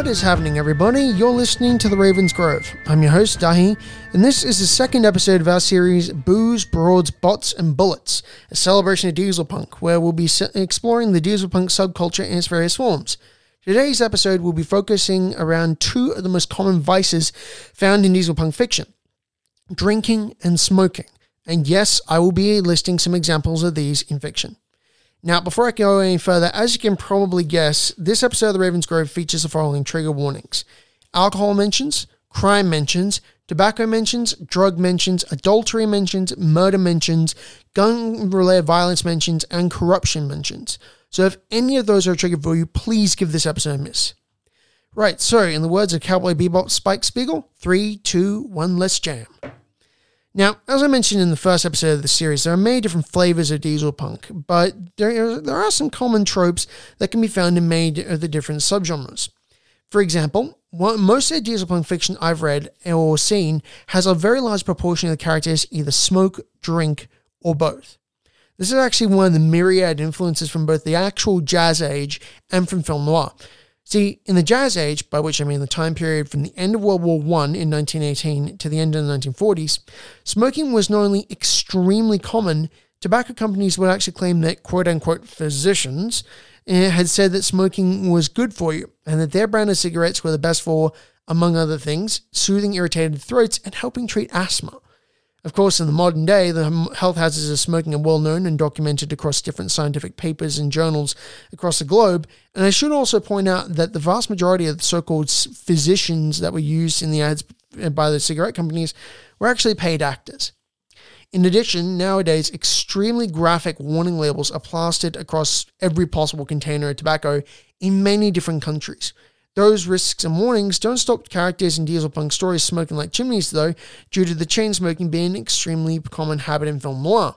What is happening, everybody? You're listening to The Raven's Grove. I'm your host, Dahi, and this is the second episode of our series Booze, Broads, Bots, and Bullets, a celebration of diesel punk, where we'll be exploring the diesel punk subculture in its various forms. Today's episode will be focusing around two of the most common vices found in diesel punk fiction drinking and smoking. And yes, I will be listing some examples of these in fiction. Now, before I go any further, as you can probably guess, this episode of The Raven's Grove features the following trigger warnings alcohol mentions, crime mentions, tobacco mentions, drug mentions, adultery mentions, murder mentions, gun related violence mentions, and corruption mentions. So if any of those are a trigger for you, please give this episode a miss. Right, so in the words of Cowboy Bebop Spike Spiegel, three, two, one, let's jam. Now, as I mentioned in the first episode of the series, there are many different flavors of diesel punk, but there, there are some common tropes that can be found in many of the different subgenres. For example, most of the diesel punk fiction I've read or seen has a very large proportion of the characters either smoke, drink, or both. This is actually one of the myriad influences from both the actual jazz age and from film noir. See, in the Jazz Age, by which I mean the time period from the end of World War I in 1918 to the end of the 1940s, smoking was not only extremely common, tobacco companies would actually claim that quote unquote physicians eh, had said that smoking was good for you and that their brand of cigarettes were the best for, among other things, soothing irritated throats and helping treat asthma. Of course, in the modern day, the health hazards of smoking are well known and documented across different scientific papers and journals across the globe. And I should also point out that the vast majority of the so called physicians that were used in the ads uh, by the cigarette companies were actually paid actors. In addition, nowadays, extremely graphic warning labels are plastered across every possible container of tobacco in many different countries. Those risks and warnings don't stop characters in diesel punk stories smoking like chimneys, though, due to the chain smoking being an extremely common habit in film noir.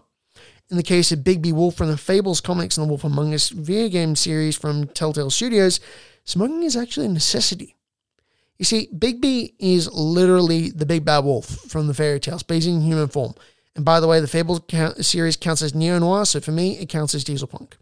In the case of Bigby Wolf from the Fables comics and the Wolf Among Us video game series from Telltale Studios, smoking is actually a necessity. You see, Bigby is literally the big bad wolf from the fairy tales, but he's in human form. And by the way, the Fables series counts as neo noir, so for me, it counts as diesel punk.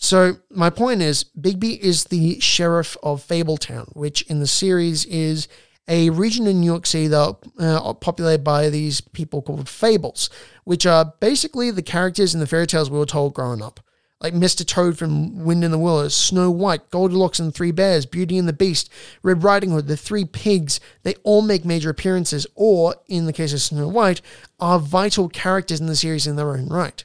So my point is, Bigby is the sheriff of Fabletown, which in the series is a region in New York City that uh, populated by these people called fables, which are basically the characters in the fairy tales we were told growing up. Like Mr. Toad from Wind in the Willows, Snow White, Goldilocks and the Three Bears, Beauty and the Beast, Red Riding Hood, the Three Pigs, they all make major appearances, or, in the case of Snow White, are vital characters in the series in their own right.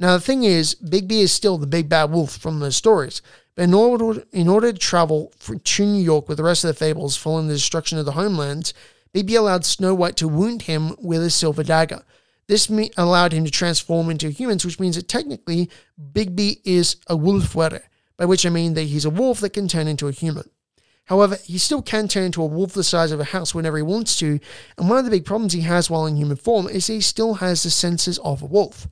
Now, the thing is, Bigby is still the big bad wolf from the stories. But in order, in order to travel to New York with the rest of the fables following the destruction of the homelands, Bigby allowed Snow White to wound him with a silver dagger. This me- allowed him to transform into humans, which means that technically Bigby is a wolf wearer, by which I mean that he's a wolf that can turn into a human. However, he still can turn into a wolf the size of a house whenever he wants to, and one of the big problems he has while in human form is he still has the senses of a wolf.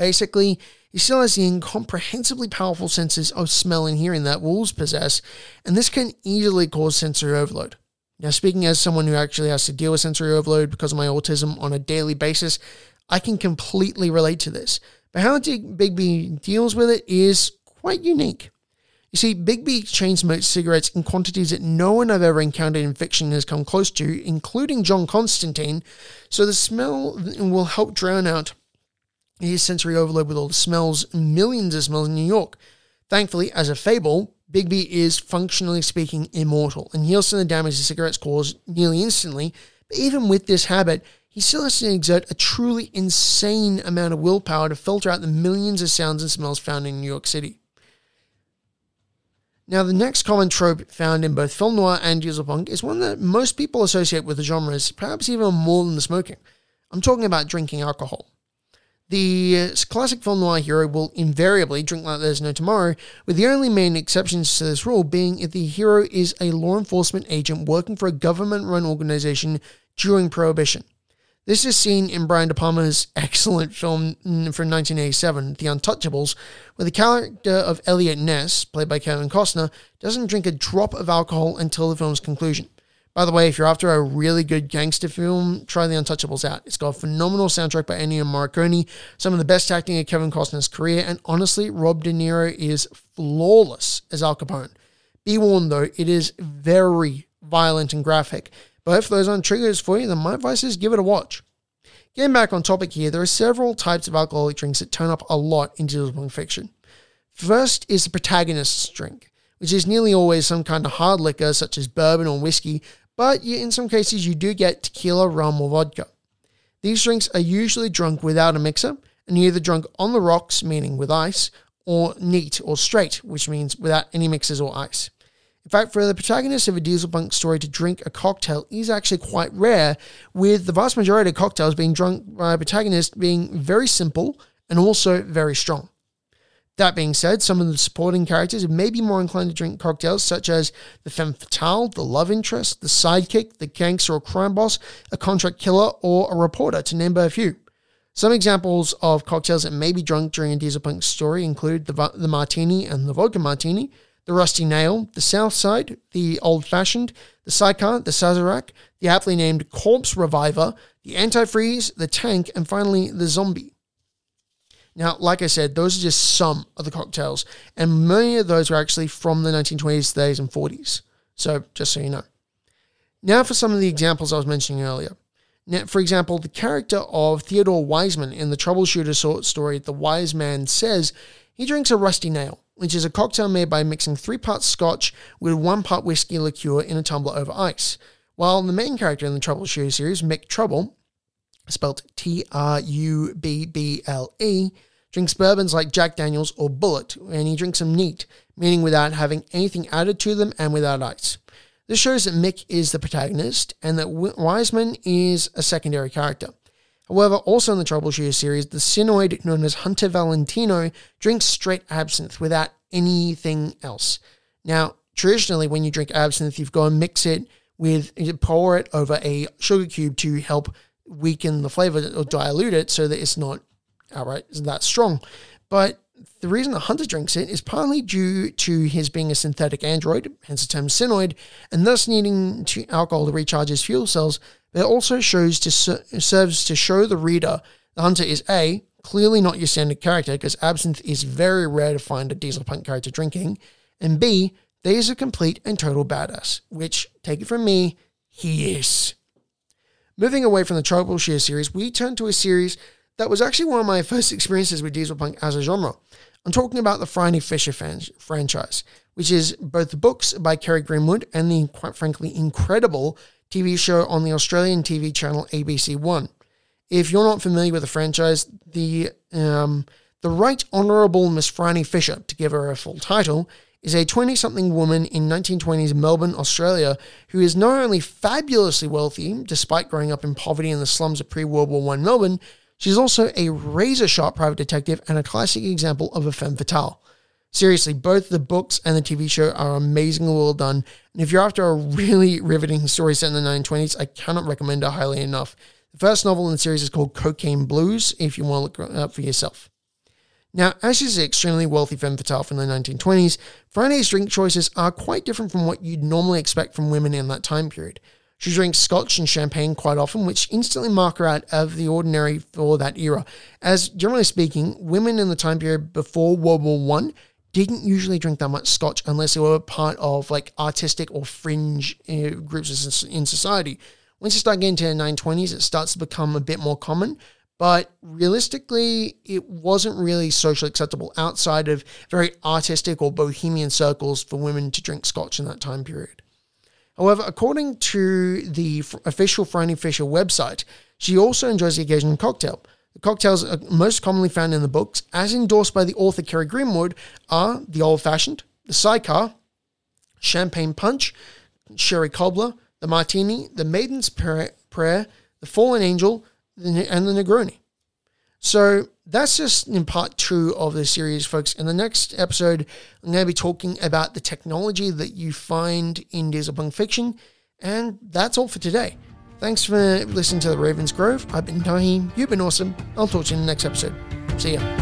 Basically, he still has the incomprehensibly powerful senses of smell and hearing that wolves possess, and this can easily cause sensory overload. Now, speaking as someone who actually has to deal with sensory overload because of my autism on a daily basis, I can completely relate to this. But how Bigby deals with it is quite unique. You see, Bigby chain smokes cigarettes in quantities that no one I've ever encountered in fiction has come close to, including John Constantine, so the smell will help drown out his sensory overload with all the smells, millions of smells in New York. Thankfully, as a fable, Bigby is functionally speaking immortal and heals from the damage the cigarettes cause nearly instantly. But even with this habit, he still has to exert a truly insane amount of willpower to filter out the millions of sounds and smells found in New York City. Now, the next common trope found in both film noir and dieselpunk is one that most people associate with the genres, perhaps even more than the smoking. I'm talking about drinking alcohol. The uh, classic film noir hero will invariably drink like there's no tomorrow, with the only main exceptions to this rule being if the hero is a law enforcement agent working for a government run organization during Prohibition. This is seen in Brian De Palma's excellent film from 1987, The Untouchables, where the character of Eliot Ness, played by Kevin Costner, doesn't drink a drop of alcohol until the film's conclusion. By the way, if you're after a really good gangster film, try The Untouchables out. It's got a phenomenal soundtrack by Ennio Morricone, some of the best acting of Kevin Costner's career, and honestly, Rob De Niro is flawless as Al Capone. Be warned though, it is very violent and graphic. But if those aren't triggers for you, then my advice is give it a watch. Getting back on topic here, there are several types of alcoholic drinks that turn up a lot in dieselpunk fiction. First is the protagonist's drink, which is nearly always some kind of hard liquor such as bourbon or whiskey, but in some cases you do get tequila, rum, or vodka. These drinks are usually drunk without a mixer and either drunk on the rocks, meaning with ice, or neat or straight, which means without any mixers or ice. In fact, for the protagonist of a diesel dieselpunk story to drink a cocktail is actually quite rare, with the vast majority of cocktails being drunk by a protagonist being very simple and also very strong. That being said, some of the supporting characters may be more inclined to drink cocktails, such as the femme fatale, the love interest, the sidekick, the gangster or crime boss, a contract killer, or a reporter, to name but a few. Some examples of cocktails that may be drunk during a dieselpunk story include the, the martini and the vodka martini, the Rusty Nail, the South Side, the Old Fashioned, the Sidecar, the Sazerac, the aptly named Corpse Reviver, the Antifreeze, the Tank, and finally the Zombie. Now, like I said, those are just some of the cocktails, and many of those were actually from the 1920s, 30s, and 40s. So, just so you know. Now, for some of the examples I was mentioning earlier. Now, for example, the character of Theodore Wiseman in the troubleshooter story The Wise Man Says he drinks a rusty nail which is a cocktail made by mixing three parts scotch with one part whiskey liqueur in a tumbler over ice. While the main character in the Troubleshooter series, Mick Trouble, spelled T R U B B L E, drinks bourbons like Jack Daniels or Bulleit, and he drinks them neat, meaning without having anything added to them and without ice. This shows that Mick is the protagonist and that Wiseman is a secondary character. However, also in the Troubleshooter series, the Sinoid known as Hunter Valentino drinks straight absinthe without anything else. Now, traditionally, when you drink absinthe, you've got to mix it with, you pour it over a sugar cube to help weaken the flavor or dilute it so that it's not outright that strong. But the reason that Hunter drinks it is partly due to his being a synthetic android, hence the term synoid, and thus needing to alcohol to recharge his fuel cells, but it also shows to serves to show the reader the hunter is a clearly not your standard character because absinthe is very rare to find a diesel punk character drinking, and b that he's a complete and total badass, which take it from me, he is. Moving away from the Troubleshooter series, we turn to a series that was actually one of my first experiences with diesel punk as a genre. I'm talking about the Phryne Fisher franchise, which is both the books by Kerry Greenwood and the, quite frankly, incredible TV show on the Australian TV channel ABC One. If you're not familiar with the franchise, the um, the Right Honourable Miss Phryne Fisher, to give her a full title, is a 20 something woman in 1920s Melbourne, Australia, who is not only fabulously wealthy, despite growing up in poverty in the slums of pre World War I Melbourne, she's also a razor sharp private detective and a classic example of a femme fatale. Seriously, both the books and the TV show are amazingly well done. And if you're after a really riveting story set in the 1920s, I cannot recommend it highly enough. The first novel in the series is called Cocaine Blues, if you want to look up for yourself. Now, as she's an extremely wealthy femme fatale from the 1920s, Phryne's drink choices are quite different from what you'd normally expect from women in that time period. She drinks scotch and champagne quite often, which instantly mark her out of the ordinary for that era. As generally speaking, women in the time period before World War One didn't usually drink that much scotch unless they were part of like artistic or fringe uh, groups in society. Once you start getting to the 920s, it starts to become a bit more common. But realistically, it wasn't really socially acceptable outside of very artistic or bohemian circles for women to drink scotch in that time period. However, according to the official Phryne Fisher website, she also enjoys the occasional cocktail. The cocktails most commonly found in the books, as endorsed by the author Kerry Greenwood, are the old fashioned, the sidecar, champagne punch, sherry cobbler, the martini, the maiden's prayer, the fallen angel, and the Negroni. So that's just in part two of the series, folks. In the next episode, I'm going to be talking about the technology that you find in dieselpunk fiction. And that's all for today. Thanks for listening to the Ravens Grove. I've been Naheem. You've been awesome. I'll talk to you in the next episode. See ya.